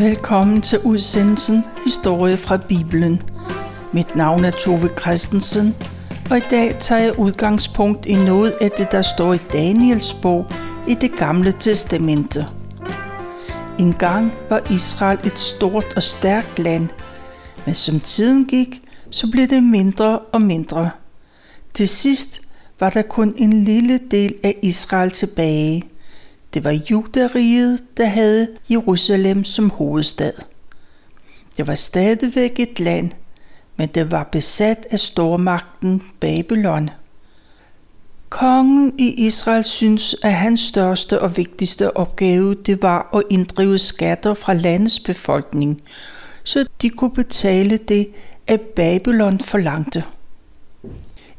Velkommen til udsendelsen Historie fra Bibelen. Mit navn er Tove Christensen, og i dag tager jeg udgangspunkt i noget af det, der står i Daniels bog i det gamle testamente. En gang var Israel et stort og stærkt land, men som tiden gik, så blev det mindre og mindre. Til sidst var der kun en lille del af Israel tilbage – det var Judariget, der havde Jerusalem som hovedstad. Det var stadigvæk et land, men det var besat af stormagten Babylon. Kongen i Israel synes, at hans største og vigtigste opgave det var at inddrive skatter fra landets befolkning, så de kunne betale det, at Babylon forlangte.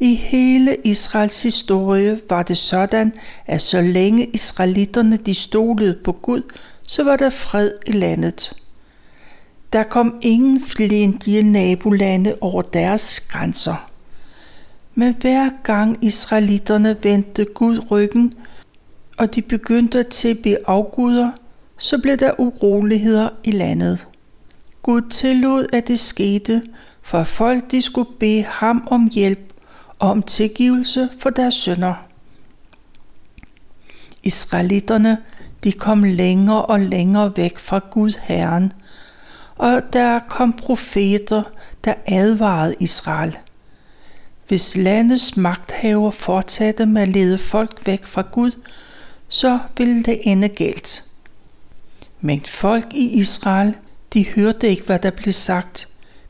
I hele Israels historie var det sådan, at så længe israelitterne de stolede på Gud, så var der fred i landet. Der kom ingen fjendtlige nabolande over deres grænser. Men hver gang israelitterne vendte Gud ryggen, og de begyndte at tilbe afguder, så blev der uroligheder i landet. Gud tillod, at det skete, for folk de skulle bede ham om hjælp om tilgivelse for deres sønder. Israelitterne de kom længere og længere væk fra Gud Herren, og der kom profeter, der advarede Israel. Hvis landets magthaver fortsatte med at lede folk væk fra Gud, så ville det ende galt. Men folk i Israel, de hørte ikke, hvad der blev sagt.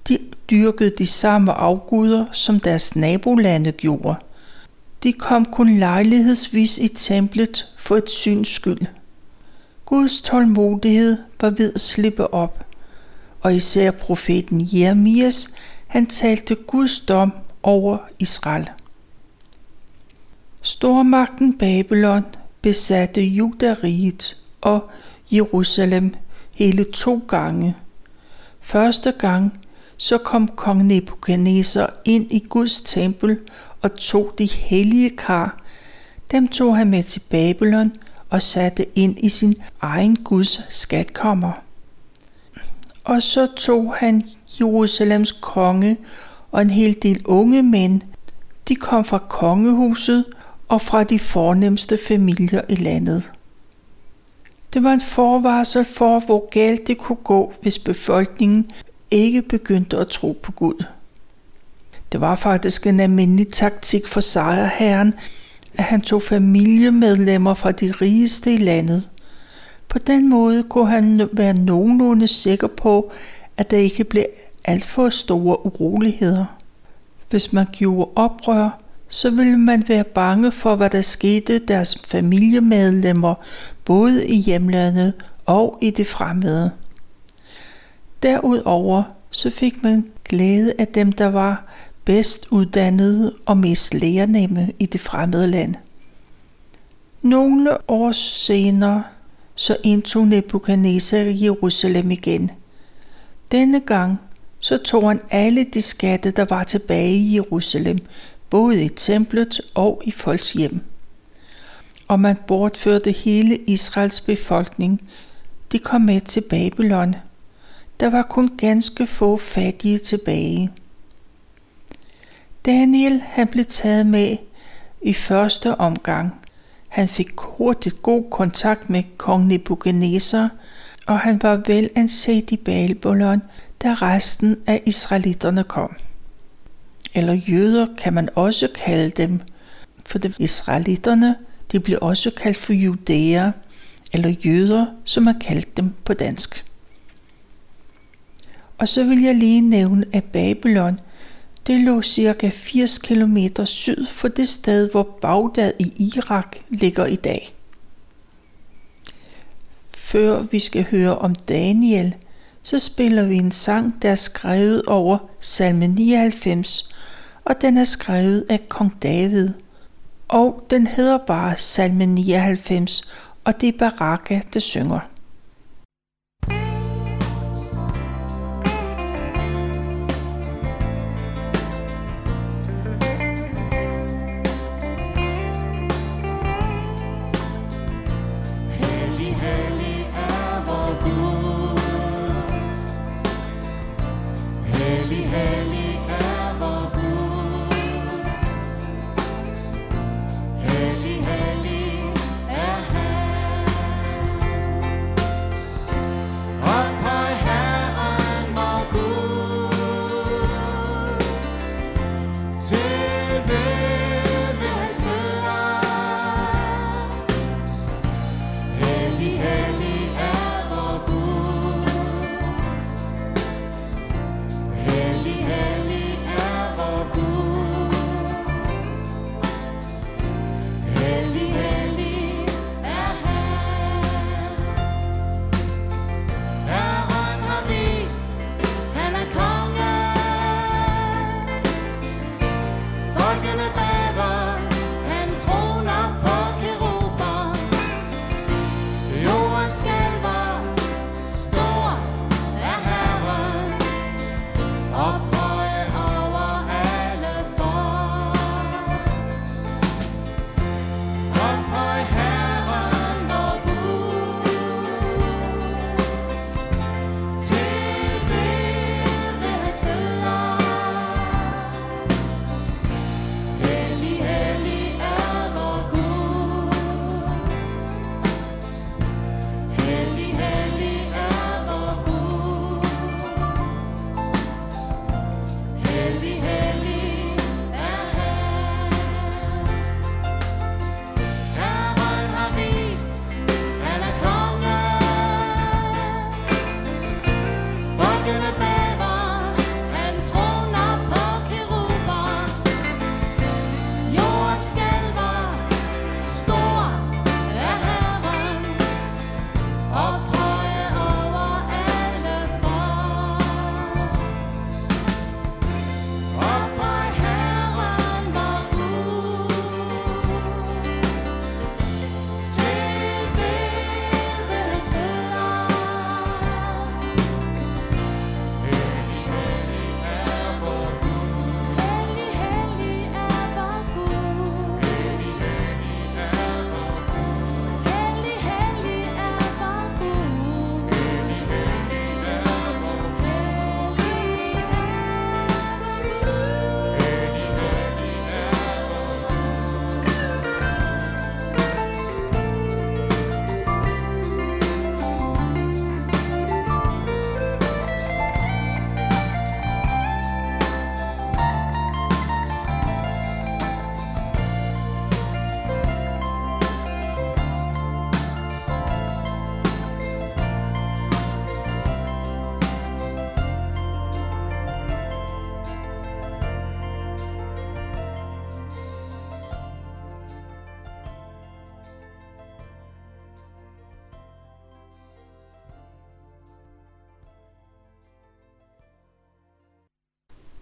De dyrkede de samme afguder, som deres nabolande gjorde. De kom kun lejlighedsvis i templet for et syns skyld. Guds tålmodighed var ved at slippe op, og især profeten Jeremias, han talte Guds dom over Israel. Stormagten Babylon besatte Judariget og Jerusalem hele to gange. Første gang så kom kong Nebuchadnezzar ind i Guds tempel og tog de hellige kar. Dem tog han med til Babylon og satte ind i sin egen Guds skatkammer. Og så tog han Jerusalems konge og en hel del unge mænd. De kom fra kongehuset og fra de fornemmeste familier i landet. Det var en forvarsel for, hvor galt det kunne gå, hvis befolkningen ikke begyndte at tro på Gud. Det var faktisk en almindelig taktik for sejrherren, at han tog familiemedlemmer fra de rigeste i landet. På den måde kunne han være nogenlunde sikker på, at der ikke blev alt for store uroligheder. Hvis man gjorde oprør, så ville man være bange for, hvad der skete deres familiemedlemmer, både i hjemlandet og i det fremmede. Derudover så fik man glæde af dem, der var bedst uddannede og mest lærernemme i det fremmede land. Nogle år senere så indtog Nebuchadnezzar Jerusalem igen. Denne gang så tog han alle de skatte, der var tilbage i Jerusalem, både i templet og i folks hjem. Og man bortførte hele Israels befolkning. De kom med til Babylon – der var kun ganske få fattige tilbage. Daniel han blev taget med i første omgang. Han fik hurtigt god kontakt med kong Nebuchadnezzar, og han var vel anset i Babylon, da resten af israelitterne kom. Eller jøder kan man også kalde dem, for de israelitterne de blev også kaldt for judæer, eller jøder, som man kaldte dem på dansk. Og så vil jeg lige nævne, at Babylon, det lå cirka 80 km syd for det sted, hvor Bagdad i Irak ligger i dag. Før vi skal høre om Daniel, så spiller vi en sang, der er skrevet over salme 99, og den er skrevet af kong David. Og den hedder bare salme 99, og det er Baraka, der synger.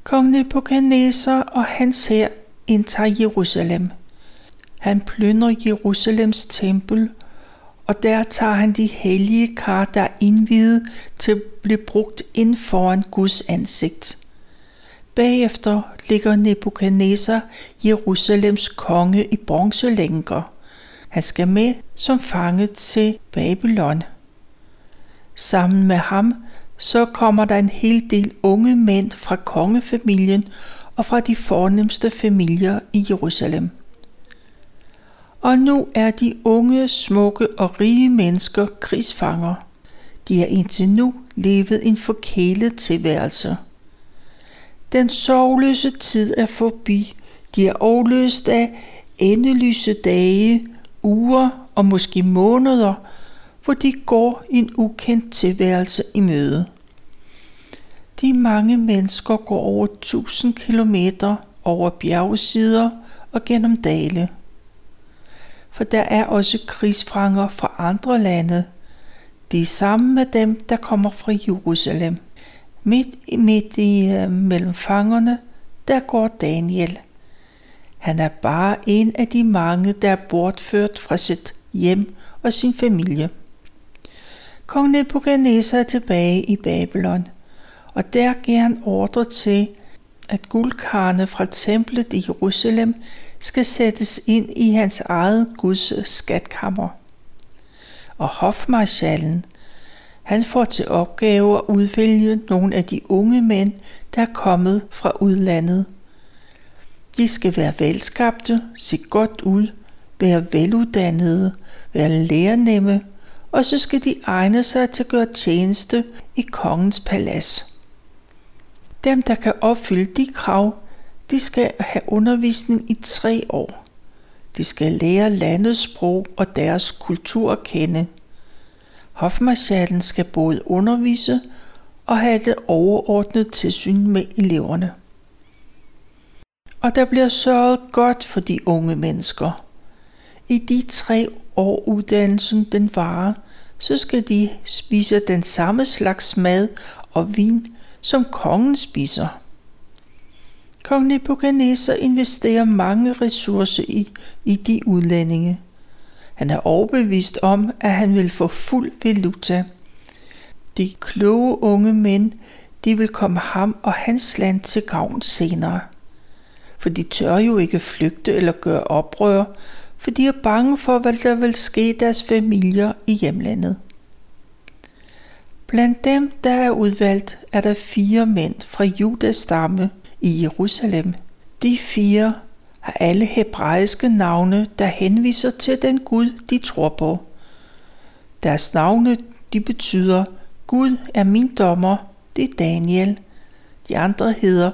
Kong Nebuchadnezzar og hans hær indtager Jerusalem. Han plyndrer Jerusalems tempel, og der tager han de hellige kar, der er indvidet til at blive brugt ind foran Guds ansigt. Bagefter ligger Nebuchadnezzar Jerusalems konge i bronzelænker. Han skal med som fange til Babylon. Sammen med ham så kommer der en hel del unge mænd fra kongefamilien og fra de fornemmeste familier i Jerusalem. Og nu er de unge, smukke og rige mennesker krigsfanger. De har indtil nu levet en forkælet tilværelse. Den sorgløse tid er forbi. De er overløst af endelyse dage, uger og måske måneder – hvor de går en ukendt tilværelse i møde. De mange mennesker går over tusind kilometer over bjergsider og gennem dale. For der er også krigsfanger fra andre lande. De er sammen med dem, der kommer fra Jerusalem. Midt, midt i uh, mellem fangerne, der går Daniel. Han er bare en af de mange, der er bortført fra sit hjem og sin familie. Kong Nebuchadnezzar tilbage i Babylon, og der giver han ordre til, at guldkarne fra templet i Jerusalem skal sættes ind i hans eget Guds skatkammer. Og hofmarschallen, Han får til opgave at udvælge nogle af de unge mænd, der er kommet fra udlandet. De skal være velskabte, se godt ud, være veluddannede, være lærernemme, og så skal de egne sig til at gøre tjeneste i kongens palads. Dem, der kan opfylde de krav, de skal have undervisning i tre år. De skal lære landets sprog og deres kultur at kende. Hofmarschallen skal både undervise og have det overordnet tilsyn med eleverne. Og der bliver sørget godt for de unge mennesker. I de tre år uddannelsen den varer, så skal de spise den samme slags mad og vin, som kongen spiser. Kong Nebuchadnezzar investerer mange ressourcer i, i de udlændinge. Han er overbevist om, at han vil få fuld valuta. De kloge unge mænd, de vil komme ham og hans land til gavn senere. For de tør jo ikke flygte eller gøre oprør, for de er bange for, hvad der vil ske deres familier i hjemlandet. Blandt dem, der er udvalgt, er der fire mænd fra Judas stamme i Jerusalem. De fire har alle hebraiske navne, der henviser til den Gud, de tror på. Deres navne, de betyder, Gud er min dommer, det er Daniel. De andre hedder,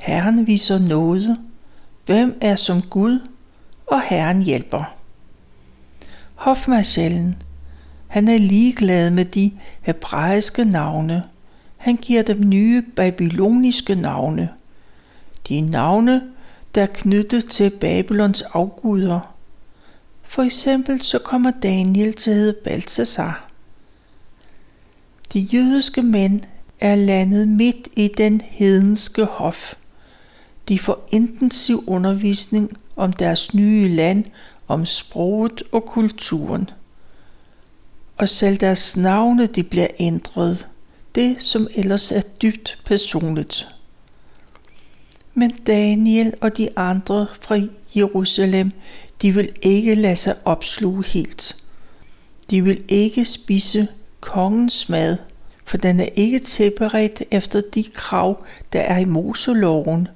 Herren viser noget. Hvem er som Gud? Og Herren hjælper. Hofmarschallen, han er ligeglad med de hebraiske navne. Han giver dem nye babyloniske navne. De navne, der er knyttet til Babylons afguder. For eksempel så kommer Daniel til at hedde Balthasar. De jødiske mænd er landet midt i den hedenske hof. De får intensiv undervisning om deres nye land, om sproget og kulturen. Og selv deres navne de bliver ændret, det som ellers er dybt personligt. Men Daniel og de andre fra Jerusalem, de vil ikke lade sig opsluge helt. De vil ikke spise kongens mad, for den er ikke tilberedt efter de krav, der er i Moseloven,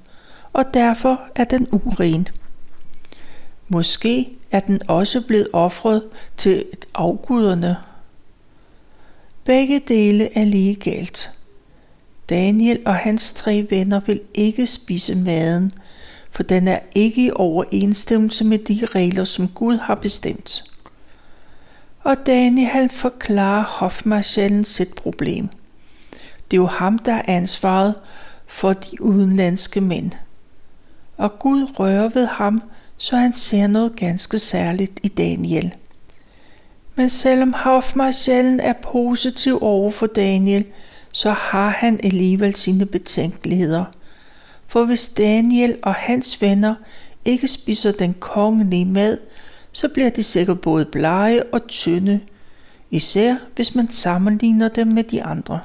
og derfor er den uren. Måske er den også blevet offret til afguderne. Begge dele er lige galt. Daniel og hans tre venner vil ikke spise maden, for den er ikke i overensstemmelse med de regler, som Gud har bestemt. Og Daniel forklarer hofmarschallen sit problem. Det er jo ham, der er ansvaret for de udenlandske mænd. Og Gud rører ved ham, så han ser noget ganske særligt i Daniel. Men selvom hofmarschallen er positiv over for Daniel, så har han alligevel sine betænkeligheder. For hvis Daniel og hans venner ikke spiser den kongelige mad, så bliver de sikkert både blege og tynde, især hvis man sammenligner dem med de andre.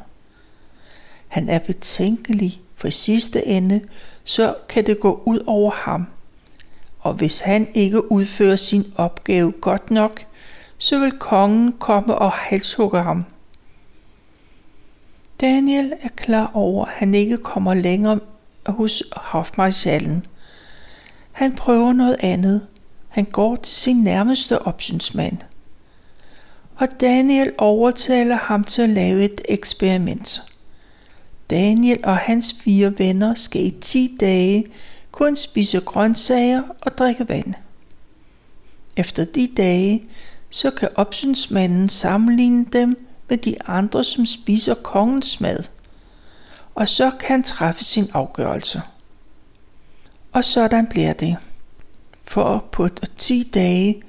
Han er betænkelig, for i sidste ende, så kan det gå ud over ham. Og hvis han ikke udfører sin opgave godt nok, så vil kongen komme og halshugge ham. Daniel er klar over, at han ikke kommer længere hos hofmarschallen. Han prøver noget andet. Han går til sin nærmeste opsynsmand. Og Daniel overtaler ham til at lave et eksperiment. Daniel og hans fire venner skal i 10 dage kun spise grøntsager og drikke vand. Efter de dage, så kan opsynsmanden sammenligne dem med de andre, som spiser kongens mad. Og så kan han træffe sin afgørelse. Og sådan bliver det. For på 10 dage,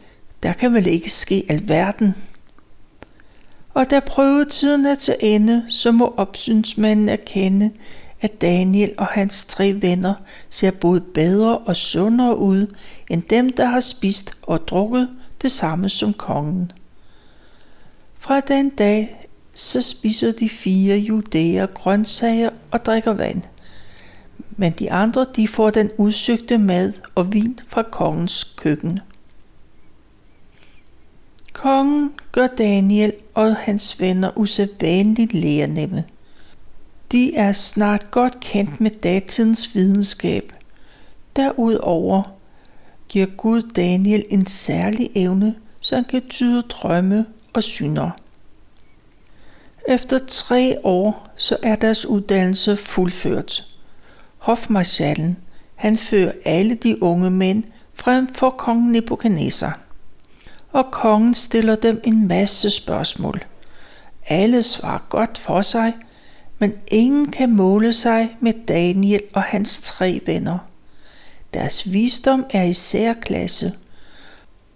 der kan vel ikke ske alverden. Og da prøvetiden er til ende, så må opsynsmanden erkende, at Daniel og hans tre venner ser både bedre og sundere ud, end dem, der har spist og drukket det samme som kongen. Fra den dag så spiser de fire judæer grøntsager og drikker vand. Men de andre de får den udsøgte mad og vin fra kongens køkken. Kongen gør Daniel og hans venner usædvanligt lærernemme. De er snart godt kendt med datidens videnskab. Derudover giver Gud Daniel en særlig evne, så han kan tyde drømme og syner. Efter tre år, så er deres uddannelse fuldført. Hofmarschallen, han fører alle de unge mænd frem for kong Nebuchadnezzar. Og kongen stiller dem en masse spørgsmål. Alle svarer godt for sig, men ingen kan måle sig med Daniel og hans tre venner. Deres visdom er i særklasse,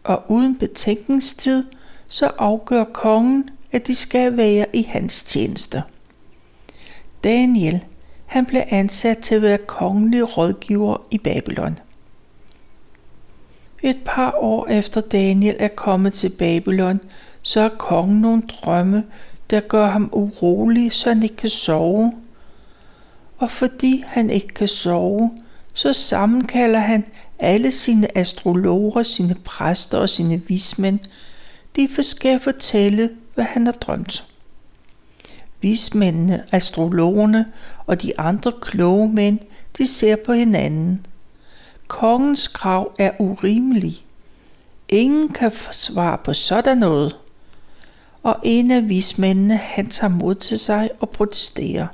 og uden betænkningstid så afgør kongen, at de skal være i hans tjeneste. Daniel, han blev ansat til at være kongelig rådgiver i Babylon. Et par år efter Daniel er kommet til Babylon, så har kongen nogle drømme, der gør ham urolig, så han ikke kan sove. Og fordi han ikke kan sove, så sammenkalder han alle sine astrologer, sine præster og sine vismænd. De skal fortælle, hvad han har drømt. Vismændene, astrologerne og de andre kloge mænd, de ser på hinanden. Kongens krav er urimelig. Ingen kan svare på sådan noget. Og en af vismændene, han tager mod til sig og protesterer.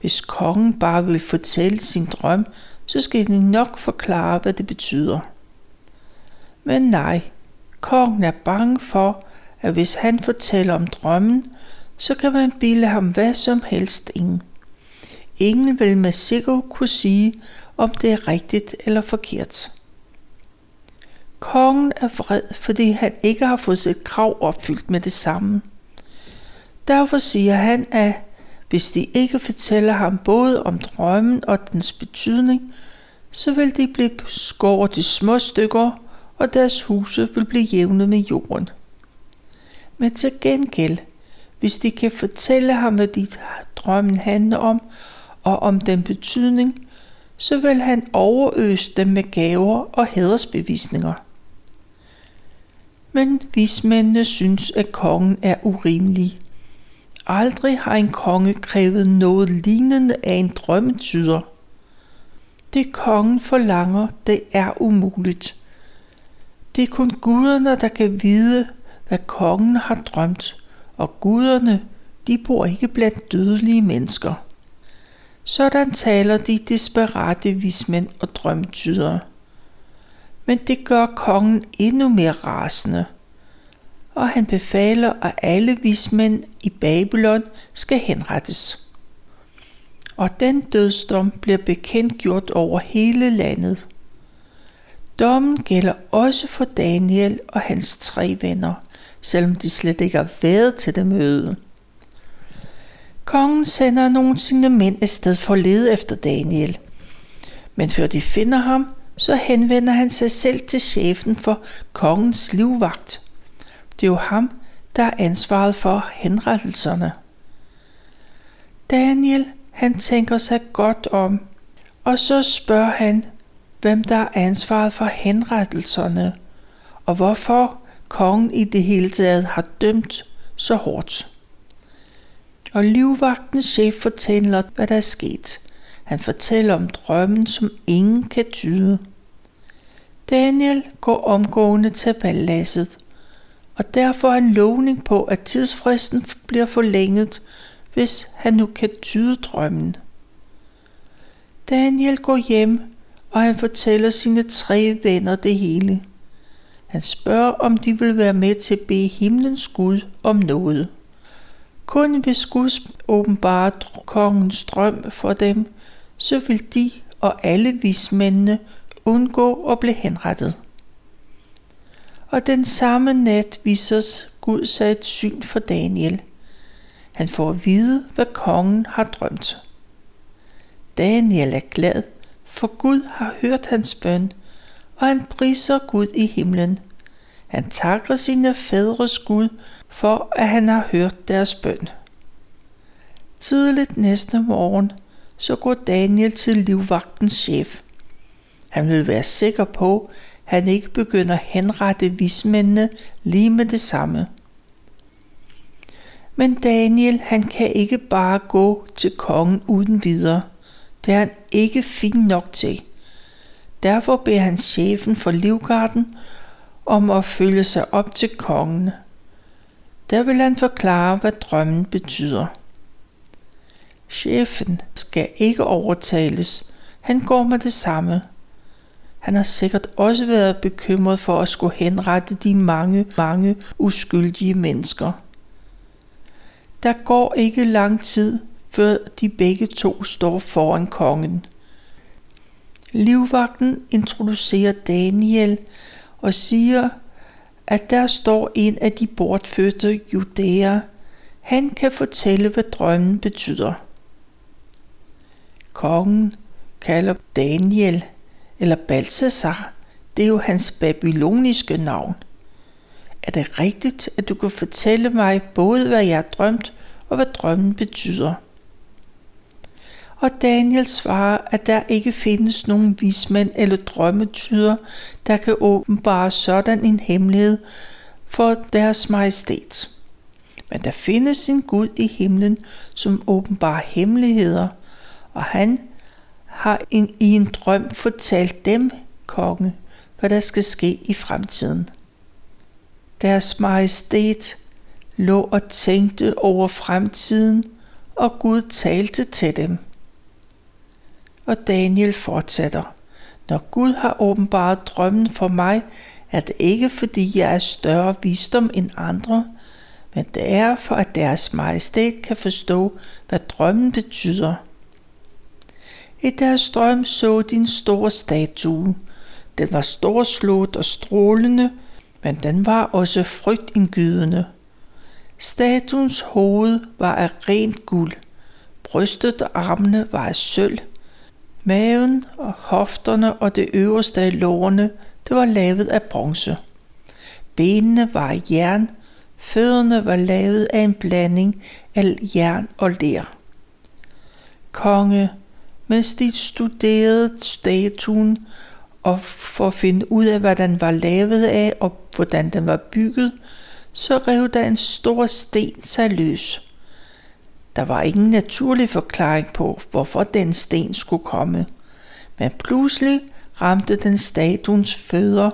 Hvis kongen bare vil fortælle sin drøm, så skal de nok forklare, hvad det betyder. Men nej, kongen er bange for, at hvis han fortæller om drømmen, så kan man bilde ham hvad som helst ingen. Ingen vil med sikkerhed kunne sige, om det er rigtigt eller forkert. Kongen er vred, fordi han ikke har fået sit krav opfyldt med det samme. Derfor siger han, at hvis de ikke fortæller ham både om drømmen og dens betydning, så vil de blive skåret i små stykker, og deres huse vil blive jævnet med jorden. Men til gengæld, hvis de kan fortælle ham, hvad de drømmen handler om, og om den betydning, så vil han overøse dem med gaver og hædersbevisninger. Men vismændene synes, at kongen er urimelig. Aldrig har en konge krævet noget lignende af en drømmetyder. Det kongen forlanger, det er umuligt. Det er kun guderne, der kan vide, hvad kongen har drømt, og guderne, de bor ikke blandt dødelige mennesker. Sådan taler de desperate vismænd og drømtyder. Men det gør kongen endnu mere rasende, og han befaler, at alle vismænd i Babylon skal henrettes. Og den dødsdom bliver bekendtgjort over hele landet. Dommen gælder også for Daniel og hans tre venner, selvom de slet ikke har været til det møde. Kongen sender nogle af sine mænd afsted for at lede efter Daniel. Men før de finder ham, så henvender han sig selv til chefen for kongens livvagt. Det er jo ham, der er ansvaret for henrettelserne. Daniel, han tænker sig godt om, og så spørger han, hvem der er ansvaret for henrettelserne, og hvorfor kongen i det hele taget har dømt så hårdt. Og livvagtens chef fortæller, hvad der er sket. Han fortæller om drømmen, som ingen kan tyde. Daniel går omgående til paladset, og derfor er han lovning på, at tidsfristen bliver forlænget, hvis han nu kan tyde drømmen. Daniel går hjem, og han fortæller sine tre venner det hele. Han spørger, om de vil være med til at bede himlens Gud om noget. Kun hvis Gud åbenbare kongens drøm for dem, så vil de og alle vismændene undgå at blive henrettet. Og den samme nat viser Gud sig et syn for Daniel. Han får at vide, hvad kongen har drømt. Daniel er glad, for Gud har hørt hans bøn, og han priser Gud i himlen. Han takker sine fædres Gud for, at han har hørt deres bøn. Tidligt næste morgen, så går Daniel til livvagtens chef. Han vil være sikker på, han ikke begynder at henrette vismændene lige med det samme. Men Daniel, han kan ikke bare gå til kongen uden videre. Det er han ikke fin nok til. Derfor beder han chefen for livgarden om at følge sig op til kongen. Der vil han forklare, hvad drømmen betyder. Chefen skal ikke overtales. Han går med det samme. Han har sikkert også været bekymret for at skulle henrette de mange, mange uskyldige mennesker. Der går ikke lang tid, før de begge to står foran kongen. Livvagten introducerer Daniel og siger, at der står en af de bortfødte judæer. Han kan fortælle, hvad drømmen betyder. Kongen kalder Daniel eller Balthasar. Det er jo hans babyloniske navn. Er det rigtigt, at du kan fortælle mig både, hvad jeg har drømt, og hvad drømmen betyder? Og Daniel svarer, at der ikke findes nogen vismænd eller drømmetyder, der kan åbenbare sådan en hemmelighed for deres majestæt. Men der findes en Gud i himlen, som åbenbarer hemmeligheder, og han har en, i en drøm fortalt dem, konge, hvad der skal ske i fremtiden. Deres majestæt lå og tænkte over fremtiden, og Gud talte til dem. Og Daniel fortsætter. Når Gud har åbenbart drømmen for mig, er det ikke fordi jeg er større visdom end andre, men det er for at deres majestæt kan forstå, hvad drømmen betyder. I deres drøm så din store statue. Den var storslået og strålende, men den var også frygtindgydende. Statuens hoved var af rent guld. Brystet og armene var af sølv. Maven og hofterne og det øverste af lårene, det var lavet af bronze. Benene var af jern, fødderne var lavet af en blanding af jern og ler. Konge, mens de studerede statuen og for at finde ud af, hvad den var lavet af og hvordan den var bygget, så rev der en stor sten sig løs. Der var ingen naturlig forklaring på, hvorfor den sten skulle komme, men pludselig ramte den statuens fødder,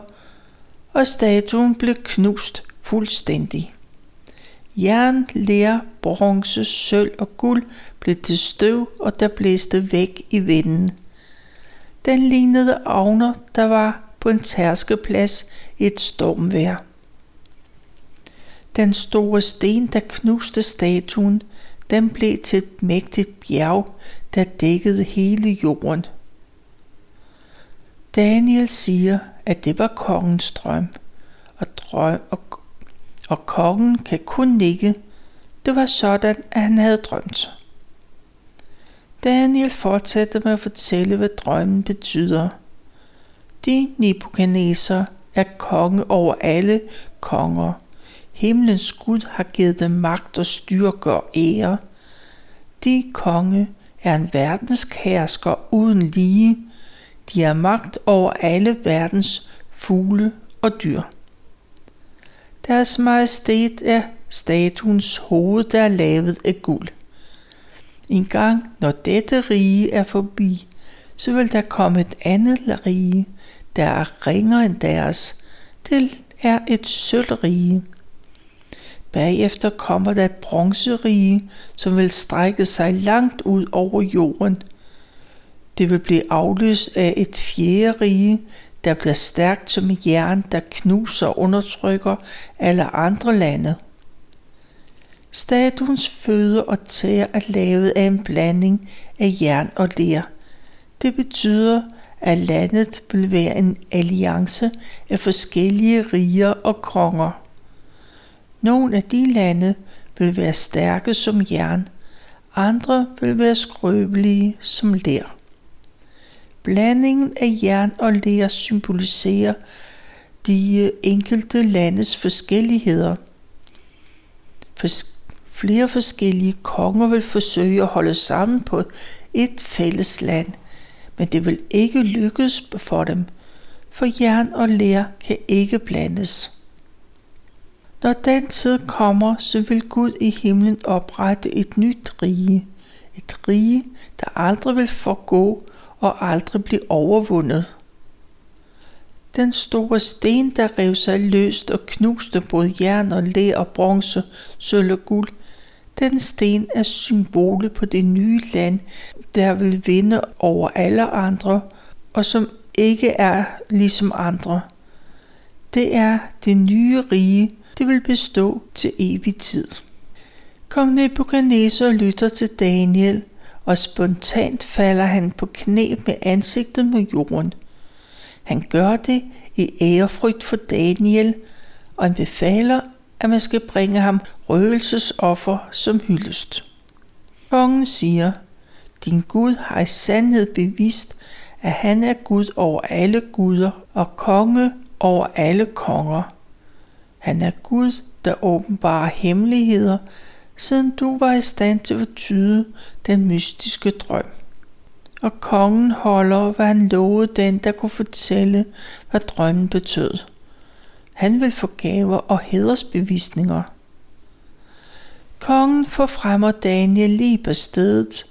og statuen blev knust fuldstændig. Jern, ler, bronze, sølv og guld blev til støv, og der blæste væk i vinden. Den lignede avner, der var på en tærskeplads i et stormvejr. Den store sten, der knuste statuen, den blev til et mægtigt bjerg, der dækkede hele jorden. Daniel siger, at det var kongens drøm, og, drøm, og, og kongen kan kun nikke. Det var sådan, at han havde drømt. Daniel fortsætter med at fortælle, hvad drømmen betyder. De Nebuchadnezzar er konge over alle konger. Himlens Gud har givet dem magt og styrke og ære. De konge er en hersker uden lige. De har magt over alle verdens fugle og dyr. Deres majestæt er statuens hoved, der er lavet af guld. En gang, når dette rige er forbi, så vil der komme et andet rige, der er ringere end deres. Det er et sølvrige. Bagefter kommer der et bronzerige, som vil strække sig langt ud over jorden. Det vil blive afløst af et fjerde rige, der bliver stærkt som jern, der knuser og undertrykker alle andre lande. Statuens fødder og tæer er lavet af en blanding af jern og ler. Det betyder, at landet vil være en alliance af forskellige riger og konger. Nogle af de lande vil være stærke som jern, andre vil være skrøbelige som ler. Blandingen af jern og ler symboliserer de enkelte landes forskelligheder. Flere forskellige konger vil forsøge at holde sammen på et fælles land, men det vil ikke lykkes for dem, for jern og lær kan ikke blandes. Når den tid kommer, så vil Gud i himlen oprette et nyt rige. Et rige, der aldrig vil forgå og aldrig blive overvundet. Den store sten, der rev sig løst og knuste både jern og læ og bronze, sølv og guld, den sten er symbolet på det nye land, der vil vinde over alle andre, og som ikke er ligesom andre. Det er det nye rige, det vil bestå til evig tid. Kong Nebuchadnezzar lytter til Daniel, og spontant falder han på knæ med ansigtet mod jorden. Han gør det i ærefrygt for Daniel, og han befaler, at man skal bringe ham røgelsesoffer som hyldest. Kongen siger, din Gud har i sandhed bevist, at han er Gud over alle guder og konge over alle konger. Han er Gud, der åbenbarer hemmeligheder, siden du var i stand til at tyde den mystiske drøm. Og kongen holder, hvad han lovede den, der kunne fortælle, hvad drømmen betød. Han vil få gaver og hedersbevisninger. Kongen forfremmer Daniel lige på stedet,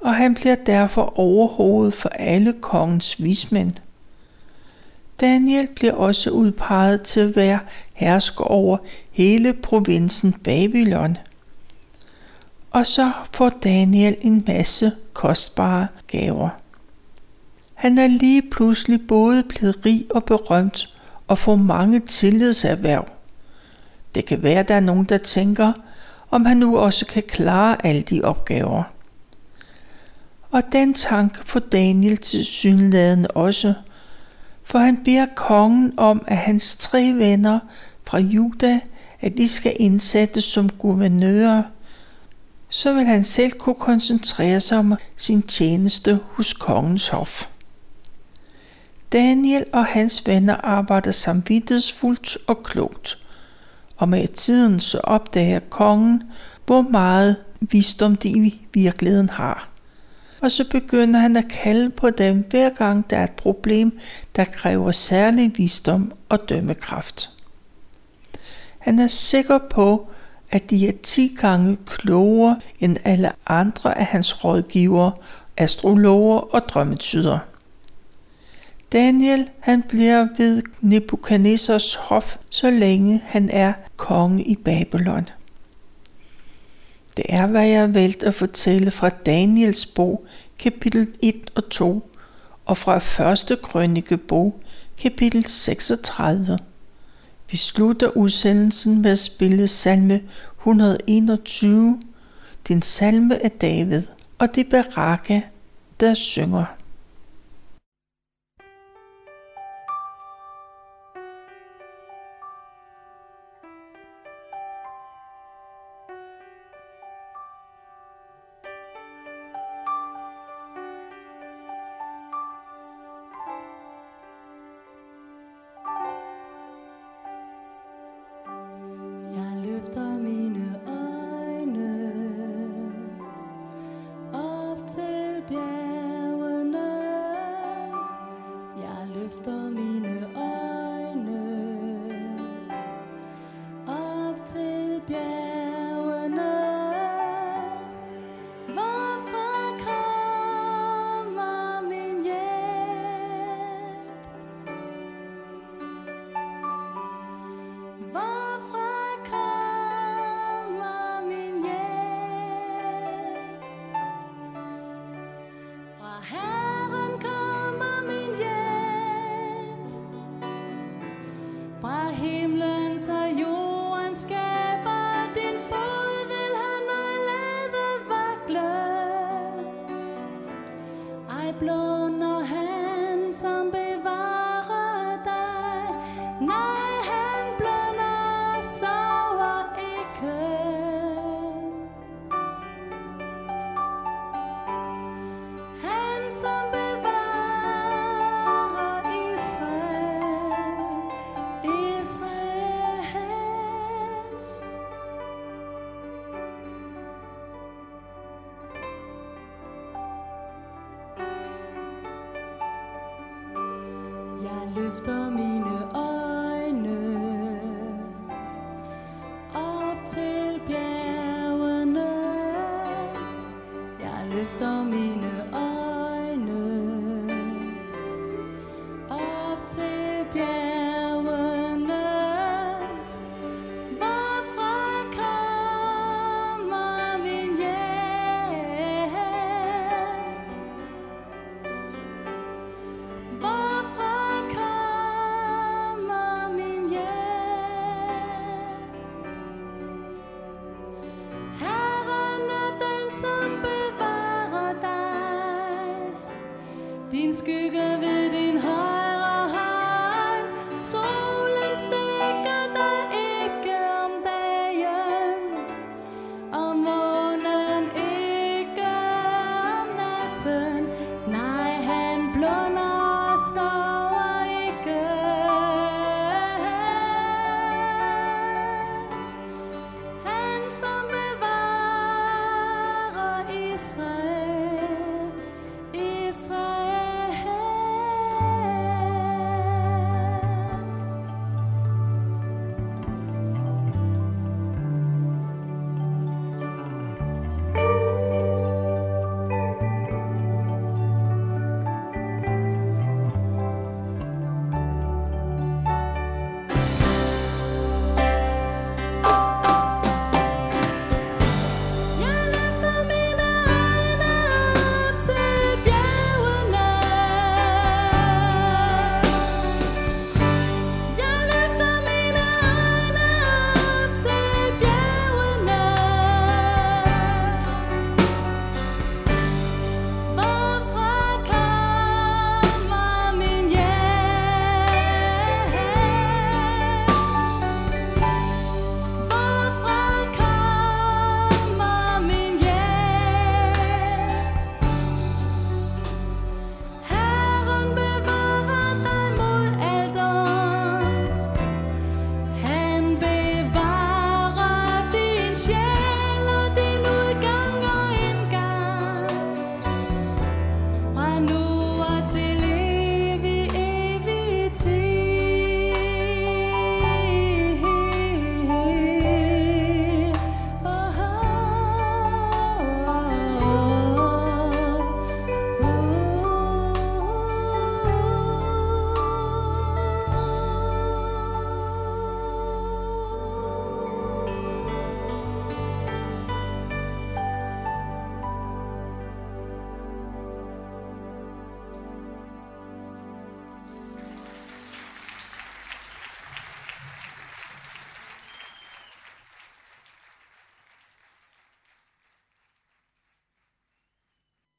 og han bliver derfor overhovedet for alle kongens vismænd. Daniel bliver også udpeget til at være hersker over hele provinsen Babylon. Og så får Daniel en masse kostbare gaver. Han er lige pludselig både blevet rig og berømt og får mange tillidserhverv. Det kan være, at der er nogen, der tænker, om han nu også kan klare alle de opgaver. Og den tanke får Daniel til synlædende også, for han beder kongen om, at hans tre venner fra Juda, at de skal indsættes som guvernører, så vil han selv kunne koncentrere sig om sin tjeneste hos kongens hof. Daniel og hans venner arbejder samvittighedsfuldt og klogt, og med tiden så opdager kongen, hvor meget visdom de i virkeligheden har. Og så begynder han at kalde på dem hver gang der er et problem, der kræver særlig visdom og dømmekraft. Han er sikker på, at de er 10 gange klogere end alle andre af hans rådgivere, astrologer og drømmetyder. Daniel han bliver ved Nebuchadnezzars hof, så længe han er konge i Babylon. Det er, hvad jeg har valgt at fortælle fra Daniels bog, kapitel 1 og 2, og fra første krønikebog, kapitel 36. Vi slutter udsendelsen med at spille salme 121, din salme af David, og det Baraka, der synger.